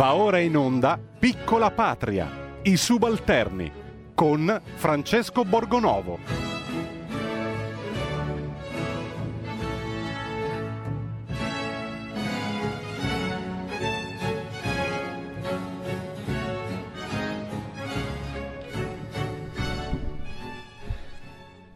Va ora in onda Piccola Patria, i subalterni, con Francesco Borgonovo.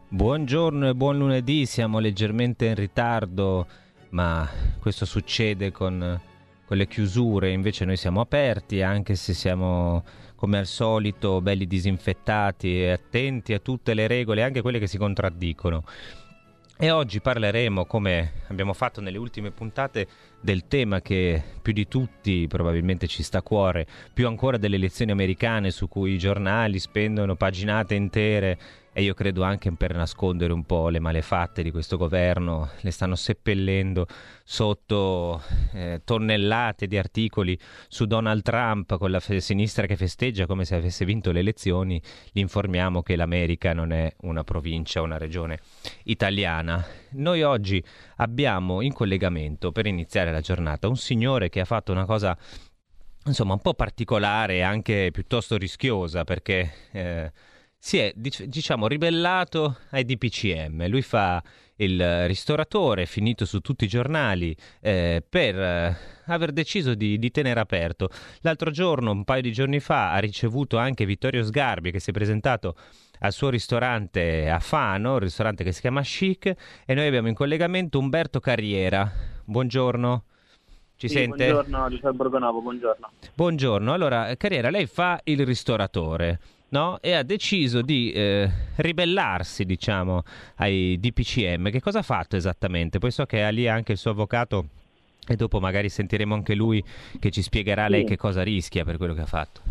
Buongiorno e buon lunedì, siamo leggermente in ritardo, ma questo succede con, con le chiusure, invece noi siamo aperti, anche se siamo come al solito belli disinfettati e attenti a tutte le regole, anche quelle che si contraddicono. E oggi parleremo, come abbiamo fatto nelle ultime puntate, del tema che più di tutti probabilmente ci sta a cuore, più ancora delle elezioni americane su cui i giornali spendono paginate intere e io credo anche per nascondere un po' le malefatte di questo governo, le stanno seppellendo sotto eh, tonnellate di articoli su Donald Trump con la f- sinistra che festeggia come se avesse vinto le elezioni, li informiamo che l'America non è una provincia, una regione italiana. Noi oggi abbiamo in collegamento per iniziare la giornata un signore che ha fatto una cosa insomma un po' particolare e anche piuttosto rischiosa perché eh, si è diciamo ribellato ai DPCM. Lui fa il ristoratore, finito su tutti i giornali, eh, per eh, aver deciso di, di, tenere aperto. L'altro giorno, un paio di giorni fa, ha ricevuto anche Vittorio Sgarbi che si è presentato al suo ristorante a Fano, un ristorante che si chiama Chic, e noi abbiamo in collegamento Umberto Carriera. Buongiorno. Ci sì, sente? Buongiorno, Giuseppe Borgonovo, buongiorno. Buongiorno, allora Carriera, lei fa il ristoratore no? e ha deciso di eh, ribellarsi, diciamo, ai DPCM. Che cosa ha fatto esattamente? Poi so che ha lì anche il suo avvocato e dopo magari sentiremo anche lui che ci spiegherà lei che cosa rischia per quello che ha fatto.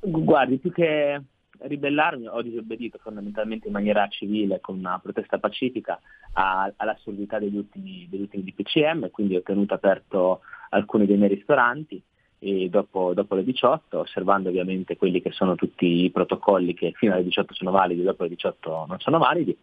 Guardi, più che ribellarmi ho disobbedito fondamentalmente in maniera civile con una protesta pacifica all'assurdità degli ultimi, degli ultimi DPCM, quindi ho tenuto aperto alcuni dei miei ristoranti e dopo, dopo, le 18, osservando ovviamente quelli che sono tutti i protocolli che fino alle 18 sono validi, dopo le 18 non sono validi,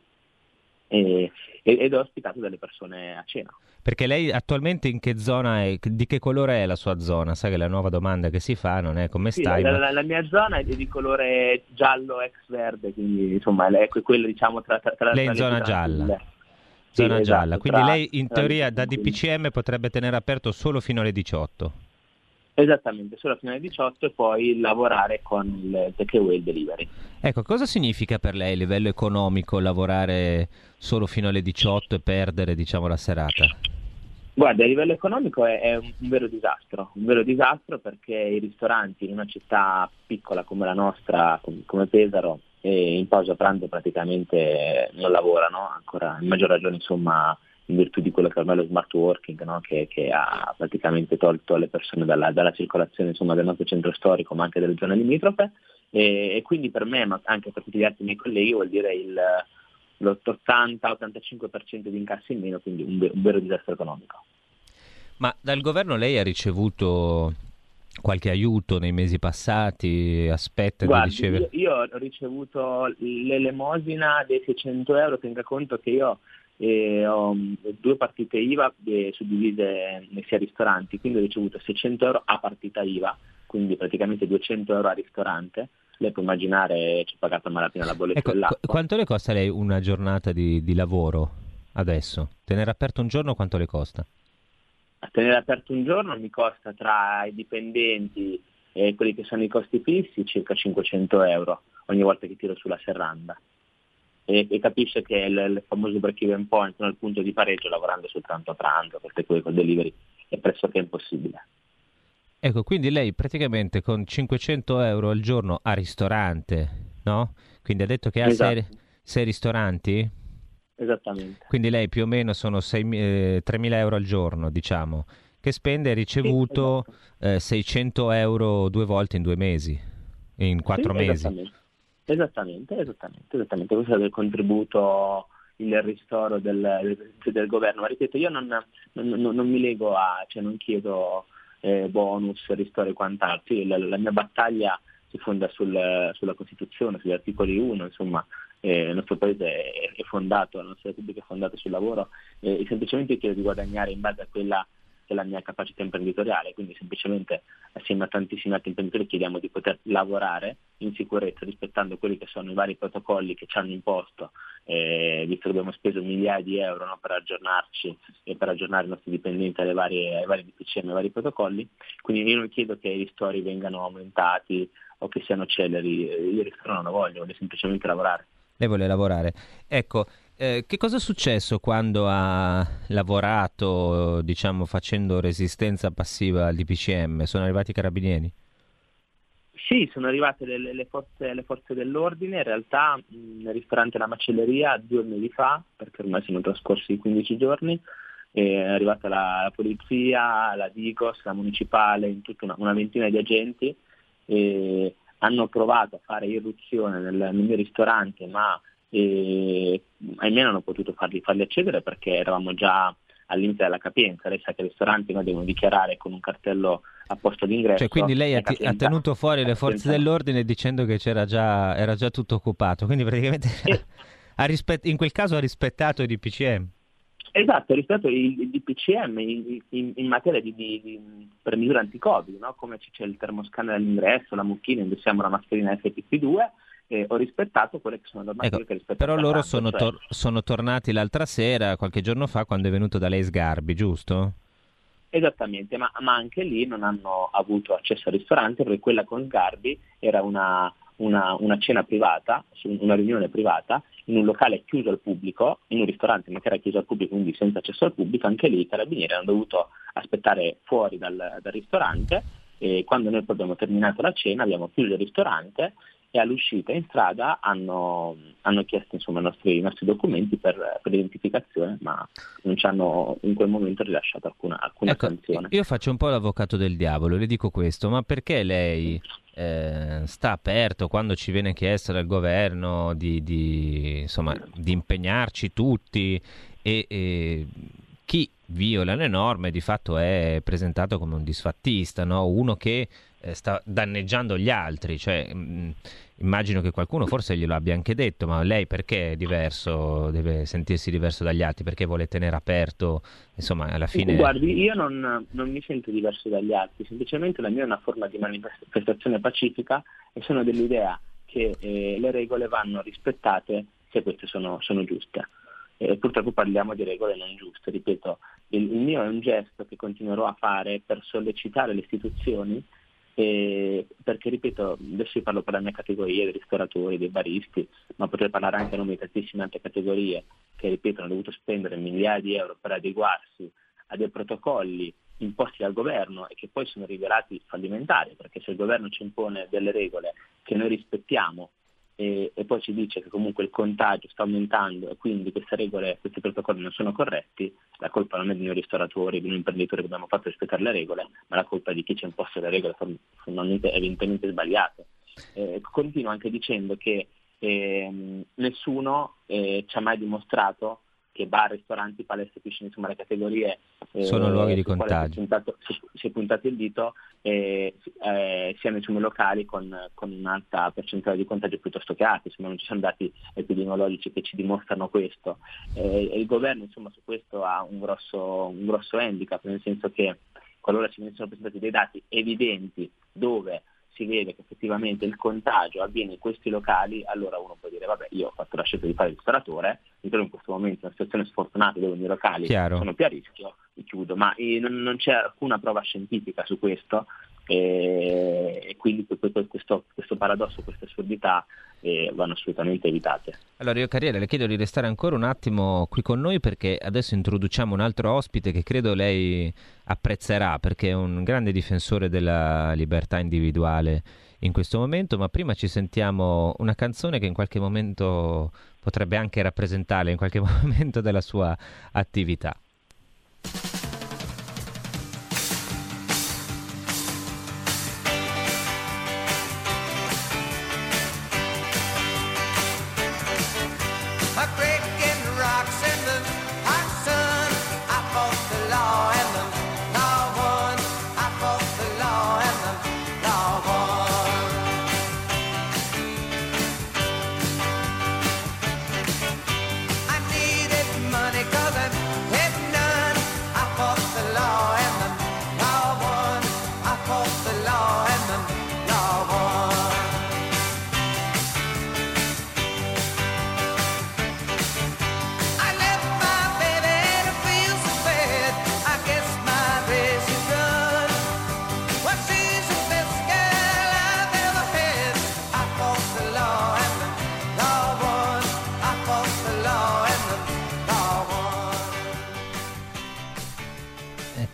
e, ed ho ospitato delle persone a cena. Perché lei attualmente in che zona è? Di che colore è la sua zona? Sai che la nuova domanda che si fa non è come sì, stai. La, ma... la, la, mia zona è di colore giallo ex verde, quindi insomma è quello diciamo tra, tra, tra Lei in zona gialla. Sì, zona esatto, gialla, quindi tra, lei in teoria da DPCM potrebbe tenere aperto solo fino alle 18. Esattamente, solo fino alle 18 e poi lavorare con il takeaway e il delivery. Ecco, cosa significa per lei a livello economico lavorare solo fino alle 18 e perdere diciamo, la serata? Guarda, a livello economico è, è un, vero disastro, un vero disastro perché i ristoranti in una città piccola come la nostra, come, come Pesaro, in pausa pranzo praticamente non lavorano, ancora in maggior ragione insomma in virtù di quello che ormai è lo smart working, no? che, che, ha praticamente tolto le persone dalla, dalla circolazione insomma, del nostro centro storico, ma anche delle zone limitrofe. E, e, quindi per me, ma anche per tutti gli altri miei colleghi, vuol dire il, l'80-85% di incassi in meno, quindi un, un vero disastro economico. Ma dal governo lei ha ricevuto qualche aiuto nei mesi passati? Aspetta Guardi, di ricevere. Io, io, ho ricevuto l'elemosina dei 600 euro, tenga conto che io e ho mm, due partite IVA eh, suddivise nei sei ristoranti, quindi ho ricevuto 600 euro a partita IVA, quindi praticamente 200 euro a ristorante. Lei può immaginare ci ho pagato a malapena la bolletta ecco, dell'acqua. Quanto le costa lei una giornata di, di lavoro adesso? Tenere aperto un giorno quanto le costa? A tenere aperto un giorno mi costa tra i dipendenti e quelli che sono i costi fissi circa 500 euro ogni volta che tiro sulla serranda e, e capisce che il, il famoso break-even point nel punto di pareggio lavorando soltanto a pranzo, perché poi col delivery è pressoché impossibile. Ecco, quindi lei praticamente con 500 euro al giorno a ristorante, no? Quindi ha detto che ha esatto. sei, sei, ristoranti? Esattamente. Quindi lei più o meno sono 6, eh, 3.000 euro al giorno, diciamo, che spende e ricevuto sì, esatto. eh, 600 euro due volte in due mesi, in quattro sì, mesi. Esattamente, esattamente, esattamente. Questo è il contributo, il ristoro del, del governo. Ma ripeto, io non, non, non, mi lego a, cioè non chiedo eh, bonus, ristoro e quant'altro. La, la, mia battaglia si fonda sul, sulla Costituzione, sugli articoli 1, insomma, eh, il nostro paese è, fondato, la nostra Repubblica è fondata sul lavoro e semplicemente chiedo di guadagnare in base a quella che la mia capacità imprenditoriale, quindi semplicemente assieme a tantissimi altri imprenditori chiediamo di poter lavorare in sicurezza rispettando quelli che sono i vari protocolli che ci hanno imposto, eh, visto che abbiamo speso migliaia di euro no, per aggiornarci e per aggiornare i nostri dipendenti alle varie, ai vari DPCM, ai vari protocolli, quindi io non chiedo che i ristori vengano aumentati o che siano celeri, io il ristoro non lo voglio, voglio semplicemente lavorare. Lei vuole lavorare. Ecco, eh, che cosa è successo quando ha lavorato, diciamo, facendo resistenza passiva al DPCM? Sono arrivati i carabinieri? Sì, sono arrivate le, le, forze, le forze, dell'ordine, in realtà nel ristorante La Macelleria due mesi fa, perché ormai sono trascorsi 15 giorni, è arrivata la, la polizia, la Digos, la municipale, in tutta una, una ventina di agenti hanno provato a fare irruzione nel, nel mio ristorante, ma eh, ahimè non ho potuto farli, farli accedere perché eravamo già al limite della capienza. Lei sa che i ristoranti noi devono dichiarare con un cartello a posto d'ingresso. Cioè, quindi lei ha, t- ha, tenuto fuori le forze dell'ordine dicendo che c'era già, era già tutto occupato. Quindi praticamente eh. rispett- in quel caso ha rispettato i DPCM. Esatto, rispetto al DPCM in, in, in, materia di, di, di, per misure anti-Covid, no? come c'è il termoscanner all'ingresso, la mucchina, indossiamo la mascherina FPP2, eh, ho rispettato quelle che sono normative ecco, che Però loro sono, cioè... tor- sono tornati l'altra sera, qualche giorno fa, quando è venuto da lei Sgarbi, giusto? Esattamente, ma, ma, anche lì non hanno avuto accesso al ristorante perché quella con Sgarbi era una, una, una, cena privata, una riunione privata in un locale chiuso al pubblico, in un ristorante ma che era chiuso al pubblico, quindi senza accesso al pubblico, anche lì i carabinieri hanno dovuto aspettare fuori dal, dal ristorante e quando noi poi abbiamo terminato la cena abbiamo chiuso il ristorante e all'uscita in strada hanno, hanno chiesto insomma, i, nostri, i, nostri, documenti per, per, l'identificazione, ma non ci hanno in quel momento rilasciato alcuna, alcuna ecco, sanzione. Io faccio un po' l'avvocato del diavolo, le dico questo, ma perché lei eh, sta aperto quando ci viene chiesto dal governo di, di, insomma, di impegnarci tutti e, e chi viola le norme di fatto è presentato come un disfattista, no? uno che eh, sta danneggiando gli altri. Cioè, mm, immagino che qualcuno forse glielo abbia anche detto, ma lei perché è diverso, deve sentirsi diverso dagli altri? Perché vuole tenere aperto, insomma, alla fine... Guardi, io non, non mi sento diverso dagli altri, semplicemente la mia è una forma di manifestazione pacifica e sono dell'idea che eh, le regole vanno rispettate se queste sono, sono giuste. Eh, purtroppo parliamo di regole non giuste, ripeto, il, il mio è un gesto che continuerò a fare per sollecitare le istituzioni e perché ripeto, adesso io parlo per la mia categoria, dei ristoratori, dei baristi, ma potrei parlare anche a nome di tantissime altre categorie che ripeto hanno dovuto spendere migliaia di euro per adeguarsi a dei protocolli imposti dal governo e che poi sono rivelati fallimentari, perché se il governo ci impone delle regole che noi rispettiamo e, e, poi ci dice che comunque il contagio sta aumentando e quindi queste regole, questi protocolli non sono corretti, la colpa non è di noi ristoratori, di noi imprenditori che abbiamo fatto rispettare le regole, ma la colpa è di chi ci ha imposto le regole evidentemente sbagliate. Eh, continuo anche dicendo che eh, nessuno eh, ci ha mai dimostrato che bar, ristoranti, palestre, piscine, insomma le categorie eh, sono luoghi di contagio. Si è puntato, si, si è puntato il dito eh, eh, siano insomma, locali con, con, un'alta percentuale di contagio piuttosto che altri, insomma non ci sono dati epidemiologici che ci dimostrano questo. Eh, il governo insomma, su questo ha un grosso, un grosso handicap, nel senso che qualora ci venissero presentati dei dati evidenti dove si vede che effettivamente il contagio avviene in questi locali, allora uno può dire vabbè io ho fatto la scelta di fare il ristoratore, mi trovo in questo momento in una situazione sfortunata dove i miei locali Chiaro. sono più a rischio, li chiudo, ma eh, non, non, c'è alcuna prova scientifica su questo e, e quindi questo, questo, paradosso, queste assurdità eh, vanno assolutamente evitate. Allora io Carriera le chiedo di restare ancora un attimo qui con noi perché adesso introduciamo un altro ospite che credo lei apprezzerà perché è un grande difensore della libertà individuale in questo momento, ma prima ci sentiamo una canzone che in qualche momento potrebbe anche rappresentarle in qualche momento della sua attività. long.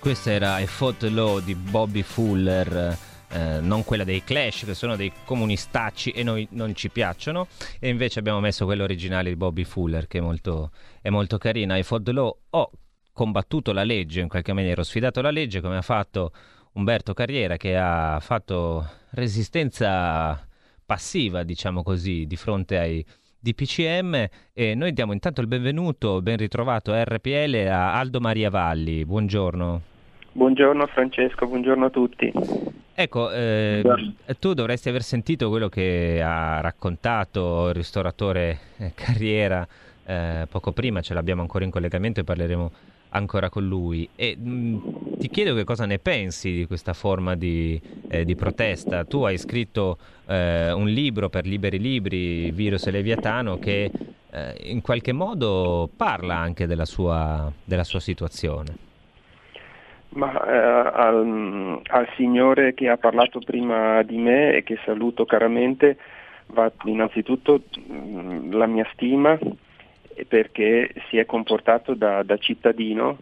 Questa era I Fought Law di Bobby Fuller. Eh, non quella dei Clash che sono dei comunistacci e noi non ci piacciono. E invece abbiamo messo quella originale di Bobby Fuller che è molto, è molto carina. I fought law ho combattuto la legge in qualche maniera ho sfidato la legge come ha fatto Umberto Carriera che ha fatto resistenza passiva diciamo così di fronte ai DPCM e noi diamo intanto il benvenuto ben ritrovato a RPL a Aldo Maria Valli. Buongiorno Buongiorno Francesco, buongiorno a tutti. Ecco, eh, tu dovresti aver sentito quello che ha raccontato il ristoratore eh, Carriera eh, poco prima, ce l'abbiamo ancora in collegamento e parleremo ancora con lui. E mh, mm, ti chiedo che cosa ne pensi di questa forma di, eh, di protesta. Tu hai scritto eh, un libro per Liberi Libri, Virus e Leviatano, che eh, in qualche modo parla anche della sua, della sua situazione. Ma eh, al, al, signore che ha parlato prima di me e che saluto caramente va innanzitutto mm, la mia stima perché si è comportato da, da, cittadino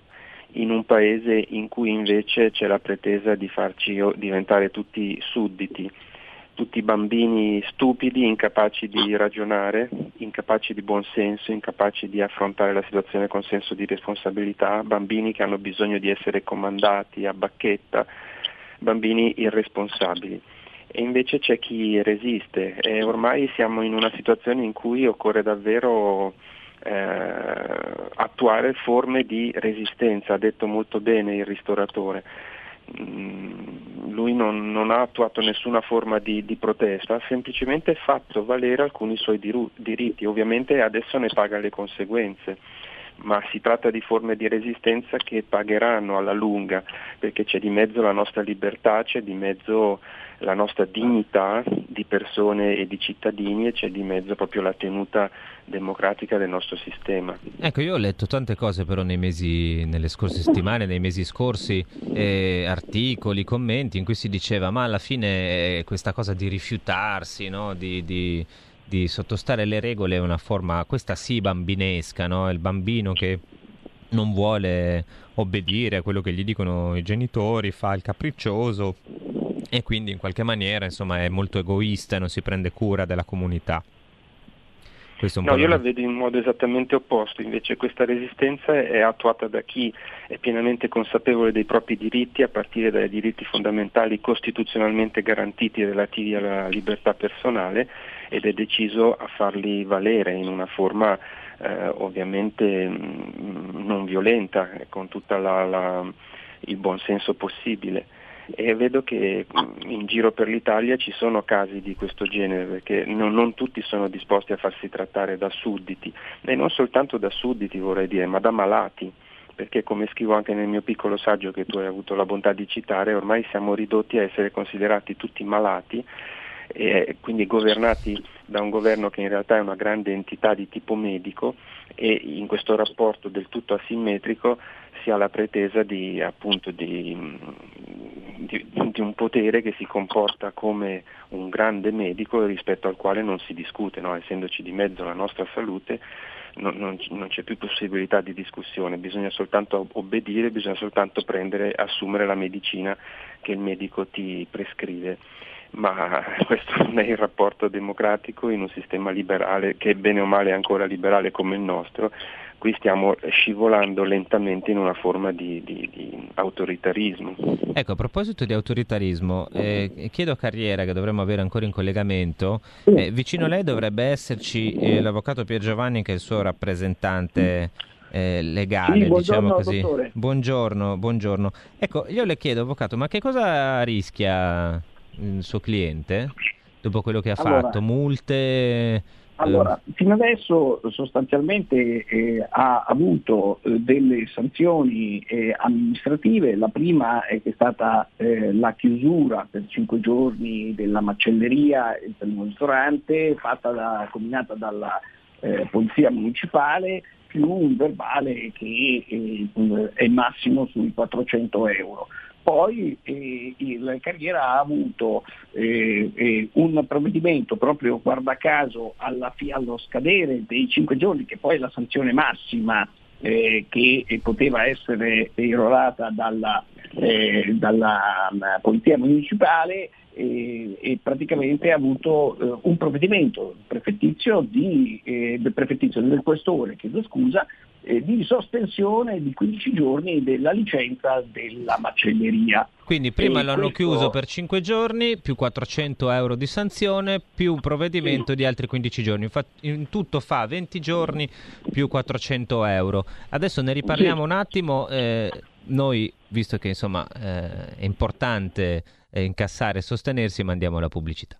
in un paese in cui invece c'è la pretesa di farci diventare tutti sudditi tutti bambini stupidi, incapaci di ragionare, incapaci di buonsenso, incapaci di affrontare la situazione con senso di responsabilità, bambini che hanno bisogno di essere comandati a bacchetta, bambini irresponsabili. E invece c'è chi resiste e ormai siamo in una situazione in cui occorre davvero eh, attuare forme di resistenza, ha detto molto bene il ristoratore. Mm, lui non, non, ha attuato nessuna forma di, di, protesta, ha semplicemente fatto valere alcuni suoi diritti, ovviamente adesso ne paga le conseguenze, ma si tratta di forme di resistenza che pagheranno alla lunga, perché c'è di mezzo la nostra libertà, c'è di mezzo la nostra dignità di persone e di cittadini e c'è di mezzo proprio la tenuta democratica del nostro sistema. Ecco, io ho letto tante cose però nei mesi, nelle scorse settimane, nei mesi scorsi, eh, articoli, commenti in cui si diceva ma alla fine eh, questa cosa di rifiutarsi, no? di, di, di, sottostare alle regole è una forma, questa sì, bambinesca, no? il bambino che non vuole obbedire a quello che gli dicono i genitori, fa il capriccioso e quindi in qualche maniera insomma è molto egoista e non si prende cura della comunità. no, io la vedo in modo esattamente opposto, invece questa resistenza è attuata da chi è pienamente consapevole dei propri diritti, a partire dai diritti fondamentali costituzionalmente garantiti relativi alla libertà personale ed è deciso a farli valere in una forma eh, ovviamente mm, non violenta, con tutto il buon senso possibile. E vedo che mm, in giro per l'Italia ci sono casi di questo genere perché non, non, tutti sono disposti a farsi trattare da sudditi. E non soltanto da sudditi vorrei dire ma da malati. Perché come scrivo anche nel mio piccolo saggio che tu hai avuto la bontà di citare ormai siamo ridotti a essere considerati tutti malati e quindi governati da un governo che in realtà è una grande entità di tipo medico e in questo rapporto del tutto asimmetrico si ha la pretesa di, appunto, di, di, di, un potere che si comporta come un grande medico rispetto al quale non si discute, no? essendoci di mezzo la nostra salute non, non, c'è più possibilità di discussione, bisogna soltanto obbedire, bisogna soltanto prendere, assumere la medicina che il medico ti prescrive ma questo non è il rapporto democratico in un sistema liberale che bene o male è ancora liberale come il nostro, qui stiamo scivolando lentamente in una forma di, di, di autoritarismo. Ecco, a proposito di autoritarismo, eh, chiedo a Carriera, che dovremmo avere ancora in collegamento, eh, vicino a lei dovrebbe esserci eh, l'avvocato Pier Giovanni che è il suo rappresentante eh, legale, sì, diciamo così. Dottore. Buongiorno, buongiorno. Ecco, io le chiedo, avvocato, ma che cosa rischia il suo cliente dopo quello che ha allora, fatto? Multe? Allora, fino adesso sostanzialmente eh, ha avuto eh, delle sanzioni eh, amministrative, la prima è che è stata eh, la chiusura per cinque giorni della macelleria e del ristorante fatta da, combinata dalla eh, Polizia Municipale più un verbale che eh, è massimo sui 400 euro. Poi eh, il Carriera ha avuto eh, eh, un provvedimento proprio guarda caso alla, allo scadere dei cinque giorni, che poi è la sanzione massima eh, che poteva essere erogata dalla, eh, dalla mm, Polizia Municipale e, e praticamente ha avuto eh, un provvedimento prefettizio, di, eh, prefettizio del questore, chiedo scusa, eh, di sospensione di 15 giorni della licenza della macelleria. Quindi prima e l'hanno questo... chiuso per 5 giorni, più 400 euro di sanzione, più un provvedimento di altri 15 giorni. Infatti, in tutto fa 20 giorni più 400 euro. Adesso ne riparliamo sì. un attimo. Eh, noi, visto che insomma eh, è importante eh, incassare e sostenersi, mandiamo la pubblicità.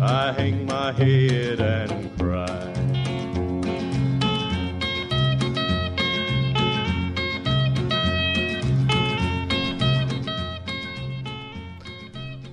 I hang my head and cry.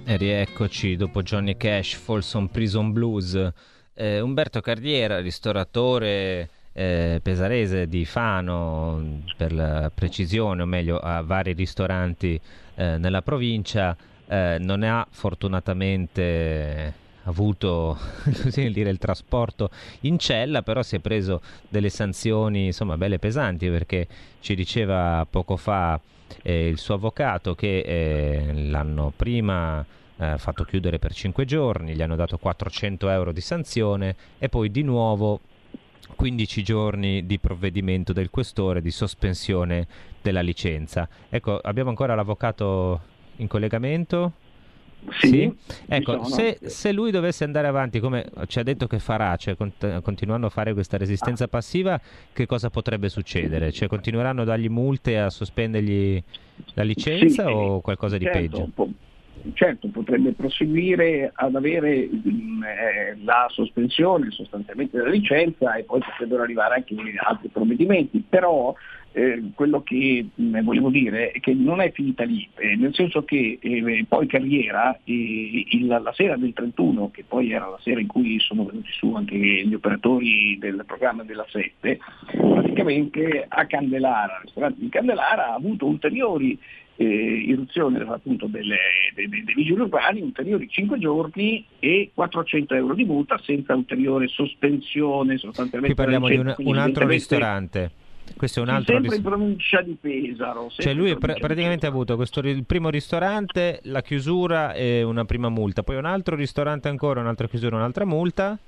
E rieccoci dopo Johnny Cash, Folsom Prison Blues. Eh, Umberto Carriera, ristoratore eh, pesarese di Fano, per la precisione, o meglio, a vari ristoranti eh, nella provincia, eh, non ha fortunatamente avuto dire, il trasporto in cella, però si è preso delle sanzioni insomma belle pesanti perché ci diceva poco fa eh, il suo avvocato che eh, l'anno prima eh, fatto chiudere per 5 giorni, gli hanno dato 400 euro di sanzione e poi di nuovo 15 giorni di provvedimento del questore di sospensione della licenza. Ecco, abbiamo ancora l'avvocato in collegamento? Sì, sì. ecco, se, se, lui dovesse andare avanti come ci ha detto che farà, cioè cont- continuando a fare questa resistenza passiva, che cosa potrebbe succedere? Cioè continueranno a dargli multe a sospendergli la licenza sì, o qualcosa di certo, peggio? Po- certo potrebbe proseguire ad avere mh, mm, eh, la sospensione sostanzialmente della licenza e poi potrebbero arrivare anche altri provvedimenti, però eh, quello che mh, volevo dire è che non è finita lì, eh, nel senso che eh, poi Carriera il, la sera del 31, che poi era la sera in cui sono venuti su anche gli operatori del programma della 7, praticamente a Candelara, al ristorante di Candelara, ha avuto ulteriori eh, irruzione appunto delle, dei, dei, dei, vigili urbani, ulteriori 5 giorni e 400 euro di multa senza ulteriore sospensione. Sostanzialmente Qui parliamo di un, un altro ristorante. Questo è un altro sempre ristorante. in provincia di Pesaro. Cioè lui pr- praticamente ha avuto questo, il primo ristorante, la chiusura e una prima multa, poi un altro ristorante ancora, un'altra chiusura, un'altra multa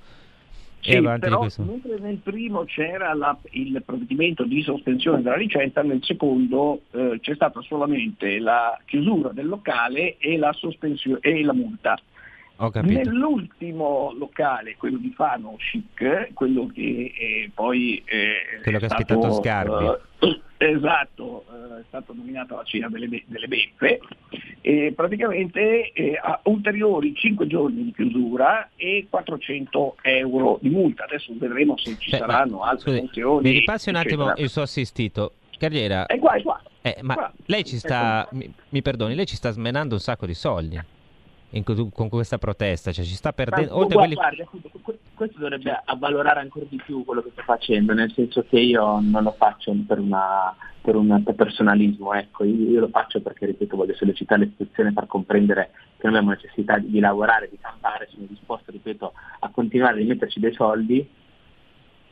sì, però mentre nel primo c'era la, il provvedimento di sospensione della licenza, nel secondo eh, c'è stata solamente la chiusura del locale e la, e la multa. Nell'ultimo locale, quello di Fano Chic, quello che eh, poi eh, quello che ha aspettato Sgarbi. Uh, esatto, uh, è stato nominato la cena delle, delle beffe, e praticamente eh, ha ulteriori 5 giorni di chiusura e 400 euro di multa. Adesso vedremo se ci Beh, saranno ma, altre scusi, funzioni. Mi ripassi un attimo eccetera. il suo assistito. Carriera, è qua, è qua. Eh, ma qua. lei ci sta, mi, mi perdoni, lei ci sta smenando un sacco di soldi in, con questa protesta, cioè ci sta perdendo... Ma, guarda, quelli... guarda, questo dovrebbe avvalorare ancora di più quello che sto facendo, nel senso che io non lo faccio per, una, per un personalismo, ecco, io, io, lo faccio perché, ripeto, voglio sollecitare l'istituzione per comprendere che noi abbiamo necessità di, di lavorare, di campare, sono disposto, ripeto, a continuare a rimetterci dei soldi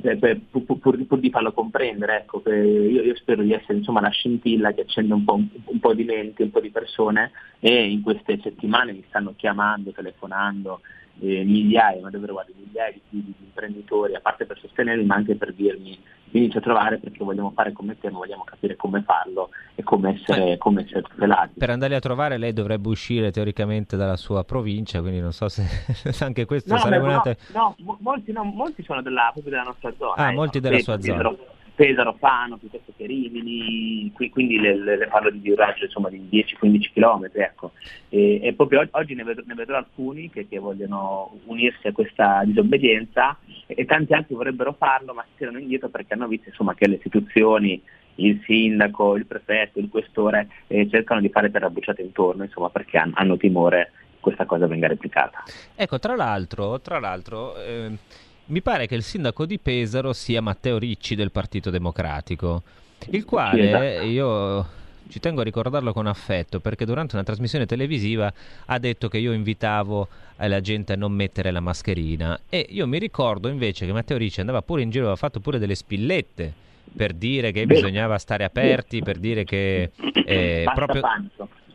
eh, pur, pur, pur, di farlo comprendere, ecco, io, io, spero di essere insomma, la scintilla che accende un po', un, un po' di menti, un po' di persone e in queste settimane mi stanno chiamando, telefonando, eh, migliaia, ma davvero guarda, migliaia di, di, imprenditori, a parte per sostenermi, ma anche per dirmi mi inizio a trovare perché vogliamo fare come te, ma vogliamo capire come farlo e come essere, eh, come essere tutelati. Per andarli a trovare lei dovrebbe uscire teoricamente dalla sua provincia, quindi non so se anche questo no, sarebbe beh, una... No, no molti, no, molti sono della, proprio della nostra zona. Ah, eh, molti della sua zona. Pesaro, Fano, piuttosto che Rimini, qui, quindi le, le, le, parlo di un raggio insomma, di 10-15 km. Ecco. E, e, proprio oggi ne vedrò, ne vedrò alcuni che, che, vogliono unirsi a questa disobbedienza e, tanti altri vorrebbero farlo ma si tirano indietro perché hanno visto insomma, che le istituzioni, il sindaco, il prefetto, il questore eh, cercano di fare terra bruciata intorno insomma, perché hanno, hanno timore che questa cosa venga replicata. Ecco, tra l'altro, tra l'altro eh mi pare che il sindaco di Pesaro sia Matteo Ricci del Partito Democratico, il quale esatto. io ci tengo a ricordarlo con affetto perché durante una trasmissione televisiva ha detto che io invitavo la gente a non mettere la mascherina e io mi ricordo invece che Matteo Ricci andava pure in giro, aveva fatto pure delle spillette per dire che bisognava stare aperti, per dire che eh, proprio...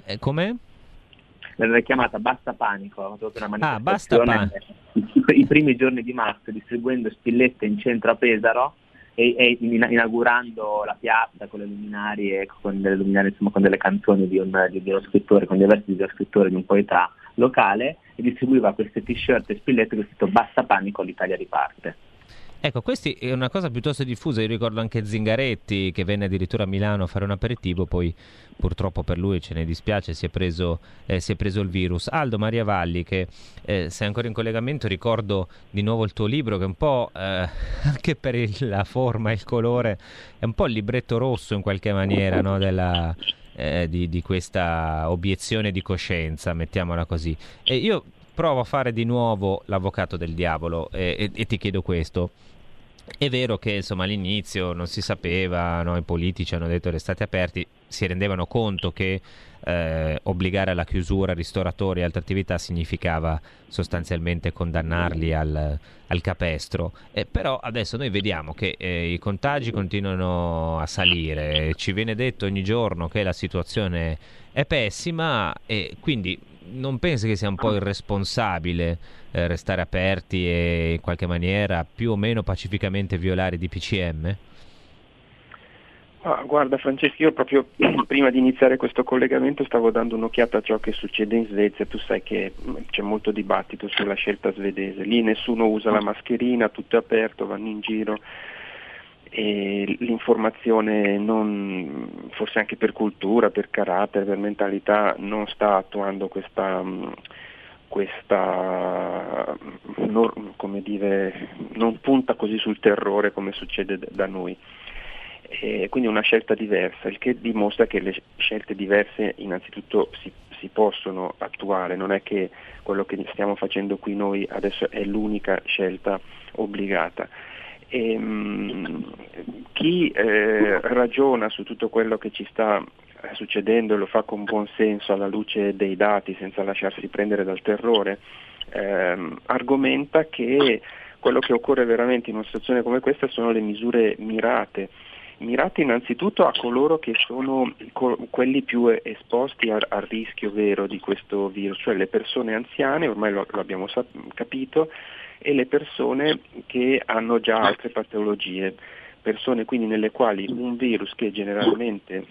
Eh, come? l'aveva chiamata Basta Panico, ha fatto una ah, basta panico. I, primi giorni di marzo distribuendo spillette in centro a Pesaro e, e inaugurando la piazza con le luminarie, con delle, luminarie insomma, con delle canzoni di, un, di, uno scrittore, con dei versi di uno scrittore di un poeta locale e distribuiva queste t-shirt e spillette con scritto Basta Panico, l'Italia riparte. Ecco, questa è una cosa piuttosto diffusa, io ricordo anche Zingaretti che venne addirittura a Milano a fare un aperitivo, poi purtroppo per lui ce ne dispiace, si è preso, eh, si è preso il virus. Aldo Maria Valli, che eh, sei ancora in collegamento, ricordo di nuovo il tuo libro che è un po', eh, anche per il, la forma e il colore, è un po' il libretto rosso in qualche maniera no, della, eh, di, di, questa obiezione di coscienza, mettiamola così. E io provo a fare di nuovo l'avvocato del diavolo e, e, e ti chiedo questo. È vero che insomma, all'inizio non si sapeva, no? i politici hanno detto restate aperti, si rendevano conto che eh, obbligare alla chiusura ristoratori e altre attività significava sostanzialmente condannarli al, al capestro. Eh, però adesso noi vediamo che eh, i contagi continuano a salire, ci viene detto ogni giorno che la situazione è pessima e quindi non pensi che sia un po' irresponsabile eh, restare aperti e in qualche maniera più o meno pacificamente violare i DPCM? Ah, guarda Francesco, io proprio prima di iniziare questo collegamento stavo dando un'occhiata a ciò che succede in Svezia, tu sai che mm, c'è molto dibattito sulla scelta svedese, lì nessuno usa la mascherina, tutto è aperto, vanno in giro e l'informazione non, forse anche per cultura, per carattere, per mentalità non sta attuando questa, questa come dire, non punta così sul terrore come succede da noi. E quindi una scelta diversa, il che dimostra che le scelte diverse innanzitutto si, si possono attuare, non è che quello che stiamo facendo qui noi adesso è l'unica scelta obbligata. E, ehm, chi eh, ragiona su tutto quello che ci sta succedendo e lo fa con buon senso alla luce dei dati senza lasciarsi prendere dal terrore, ehm, argomenta che quello che occorre veramente in una situazione come questa sono le misure mirate. Mirate innanzitutto a coloro che sono quelli più esposti al, al, rischio vero di questo virus, cioè le persone anziane, ormai lo, lo abbiamo sap- capito, e le persone che hanno già altre patologie, persone quindi nelle quali un virus che generalmente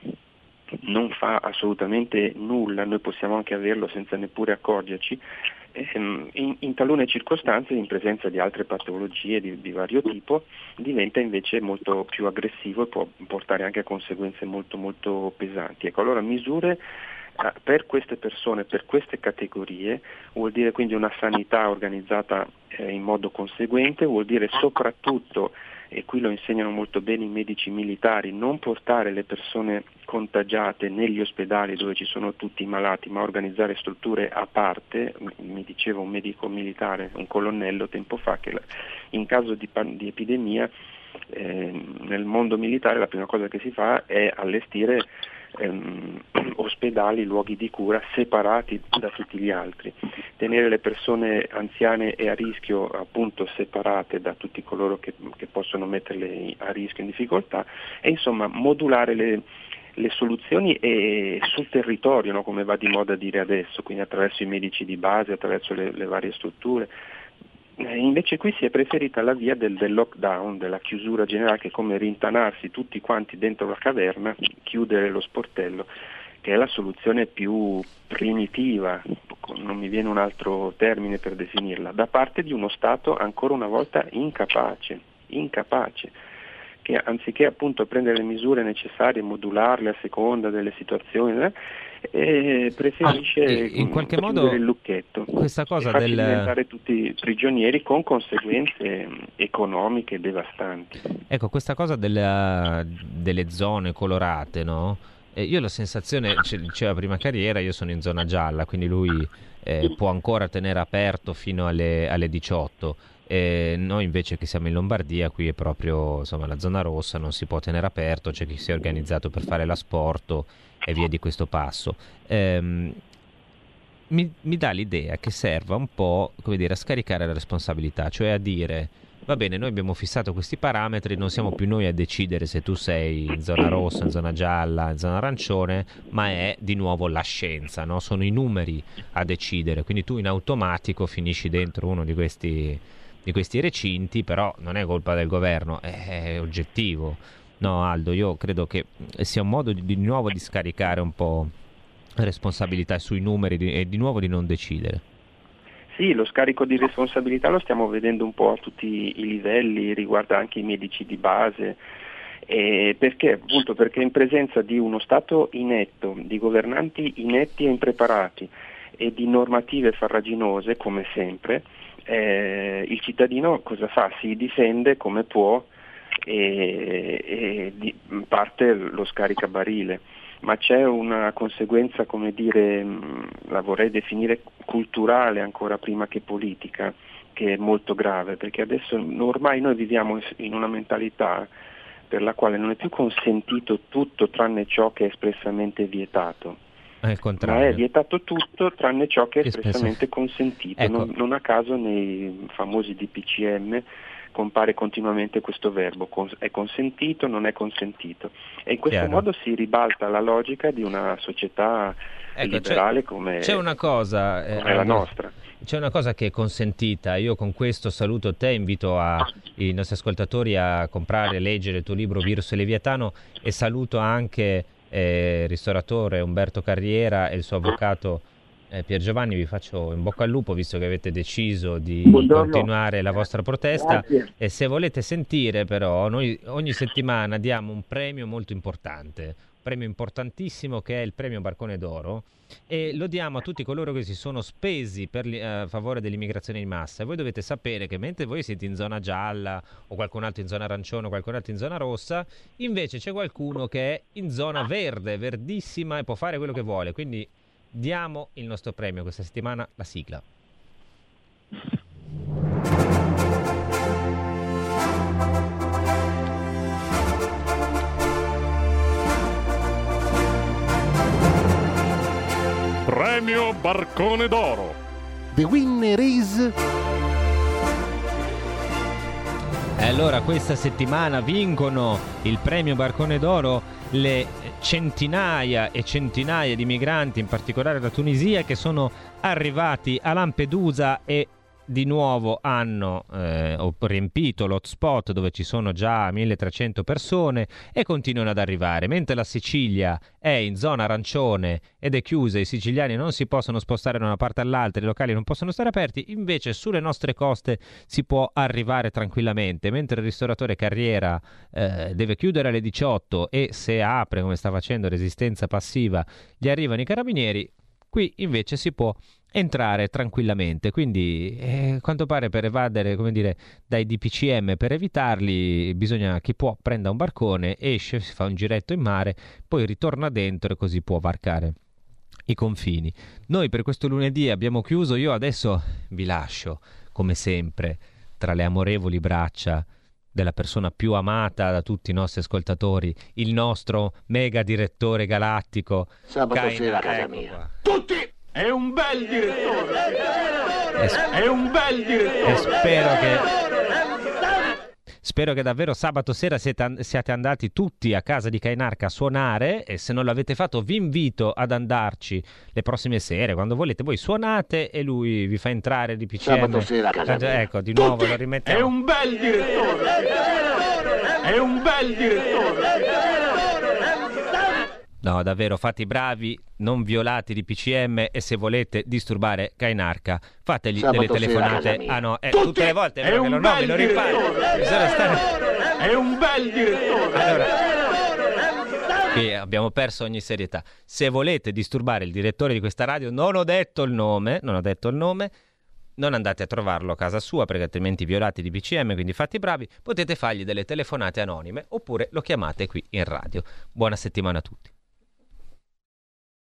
non fa assolutamente nulla, noi possiamo anche averlo senza neppure accorgerci, ehm, in, in, talune circostanze, in presenza di altre patologie di, di, vario tipo, diventa invece molto più aggressivo e può portare anche a conseguenze molto, molto pesanti. Ecco, allora misure per queste persone, per queste categorie, vuol dire quindi una sanità organizzata eh, in modo conseguente, vuol dire soprattutto e qui lo insegnano molto bene i medici militari, non portare le persone contagiate negli ospedali dove ci sono tutti i malati, ma organizzare strutture a parte, mi diceva un medico militare, un colonnello tempo fa, che in caso di, di epidemia eh, nel mondo militare la prima cosa che si fa è allestire ehm, ospedali, luoghi di cura separati da tutti gli altri, tenere le persone anziane e a rischio appunto separate da tutti coloro che, che possono metterle a rischio in difficoltà e insomma modulare le, le soluzioni sul territorio, no? come va di moda dire adesso, quindi attraverso i medici di base, attraverso le, le varie strutture. Eh, invece qui si è preferita la via del, del, lockdown, della chiusura generale, che è come rintanarsi tutti quanti dentro la caverna, chiudere lo sportello, che è la soluzione più primitiva, non mi viene un altro termine per definirla, da parte di uno Stato ancora una volta incapace, incapace che anziché appunto prendere le misure necessarie, modularle a seconda delle situazioni, eh, eh preferisce ah, in qualche modo il lucchetto questa cosa del diventare tutti prigionieri con conseguenze economiche devastanti. Ecco, questa cosa della, delle zone colorate, no? Eh, io ho la sensazione, diceva prima carriera, io sono in zona gialla, quindi lui eh, può ancora tenere aperto fino alle, alle 18 e noi invece che siamo in Lombardia, qui è proprio insomma, la zona rossa, non si può tenere aperto, c'è chi si è organizzato per fare l'asporto e via di questo passo. Ehm, mi, mi, dà l'idea che serva un po' come dire, a scaricare la responsabilità, cioè a dire va bene, noi abbiamo fissato questi parametri, non siamo più noi a decidere se tu sei in zona rossa, in zona gialla, in zona arancione, ma è di nuovo la scienza, no? sono i numeri a decidere, quindi tu in automatico finisci dentro uno di questi di questi recinti, però non è colpa del governo, è oggettivo. No, Aldo, io credo che sia un modo di, di nuovo di scaricare un po' responsabilità sui numeri di, e di nuovo di non decidere. Sì, lo scarico di responsabilità lo stiamo vedendo un po' a tutti i livelli, riguarda anche i medici di base, eh, perché? Appunto perché in presenza di uno Stato inetto, di governanti inetti e impreparati e di normative farraginose, come sempre, eh, il cittadino cosa fa? Si difende come può e, e di, parte lo scaricabarile, ma c'è una conseguenza, come dire, mm, la vorrei definire culturale ancora prima che politica, che è molto grave, perché adesso ormai noi viviamo in una mentalità per la quale non è più consentito tutto tranne ciò che è espressamente vietato. È ma è vietato tutto tranne ciò che è espressamente consentito. Ecco. Non, non, a caso nei famosi DPCM compare continuamente questo verbo, è consentito, non è consentito. E in questo Chiaro. modo si ribalta la logica di una società ecco, liberale c'è, come, c'è una cosa, eh, come la nostra. C'è una cosa che è consentita, io con questo saluto te, invito a, i nostri ascoltatori a comprare e leggere il tuo libro Virus e Leviatano e saluto anche eh, ristoratore Umberto Carriera e il suo avvocato eh, Pier Giovanni, vi faccio in bocca al lupo visto che avete deciso di Buongiorno. continuare la vostra protesta Grazie. e se volete sentire però noi ogni settimana diamo un premio molto importante premio importantissimo che è il premio Barcone d'Oro e lo diamo a tutti coloro che si sono spesi per, eh, a favore dell'immigrazione di massa. E voi dovete sapere che mentre voi siete in zona gialla o qualcun altro in zona arancione o qualcun altro in zona rossa, invece c'è qualcuno che è in zona verde, verdissima e può fare quello che vuole. Quindi diamo il nostro premio questa settimana, la sigla. Premio Barcone d'Oro. The winner is... E allora questa settimana vincono il premio Barcone d'Oro le centinaia e centinaia di migranti, in particolare da Tunisia, che sono arrivati a Lampedusa e di nuovo hanno eh, riempito l'hotspot dove ci sono già 1300 persone e continuano ad arrivare. Mentre la Sicilia è in zona arancione ed è chiusa, i siciliani non si possono spostare da una parte all'altra, i locali non possono stare aperti, invece sulle nostre coste si può arrivare tranquillamente. Mentre il ristoratore Carriera eh, deve chiudere alle 18 e se apre, come sta facendo resistenza passiva, gli arrivano i carabinieri, qui invece si può entrare tranquillamente. Quindi, eh, quanto pare per evadere, come dire, dai DPCM, per evitarli, bisogna chi può prenda un barcone, esce, si fa un giretto in mare, poi ritorna dentro e così può varcare i confini. Noi per questo lunedì abbiamo chiuso, io adesso vi lascio, come sempre, tra le amorevoli braccia della persona più amata da tutti i nostri ascoltatori, il nostro mega direttore galattico. Sabato Kaina, sera a casa ecco mia. qua. Tutti! È un bel direttore! E, È un bel e direttore! spero che Spero che davvero sabato sera siate andati tutti a casa di Kainarca a suonare e se non l'avete fatto vi invito ad andarci le prossime sere, quando volete voi suonate e lui vi fa entrare di PCM. Sabato sera a casa mia. Ecco, di nuovo Tutti! lo È rimettiamo. un bel direttore! È un bel direttore! No, davvero, fate i bravi, non violate di PCM e se volete disturbare Kainarca, fategli Sabato delle sera telefonate. mia. Ah no, eh, Tutti! tutte le volte è vero che lo nomi, lo stare... È un bel direttore! Allora, qui abbiamo perso ogni serietà. Se volete disturbare il direttore di questa radio, non ho detto il nome, non ho detto il nome, non andate a trovarlo a casa sua perché altrimenti violate di BCM, quindi fate i bravi, potete fargli delle telefonate anonime oppure lo chiamate qui in radio. Buona settimana a tutti.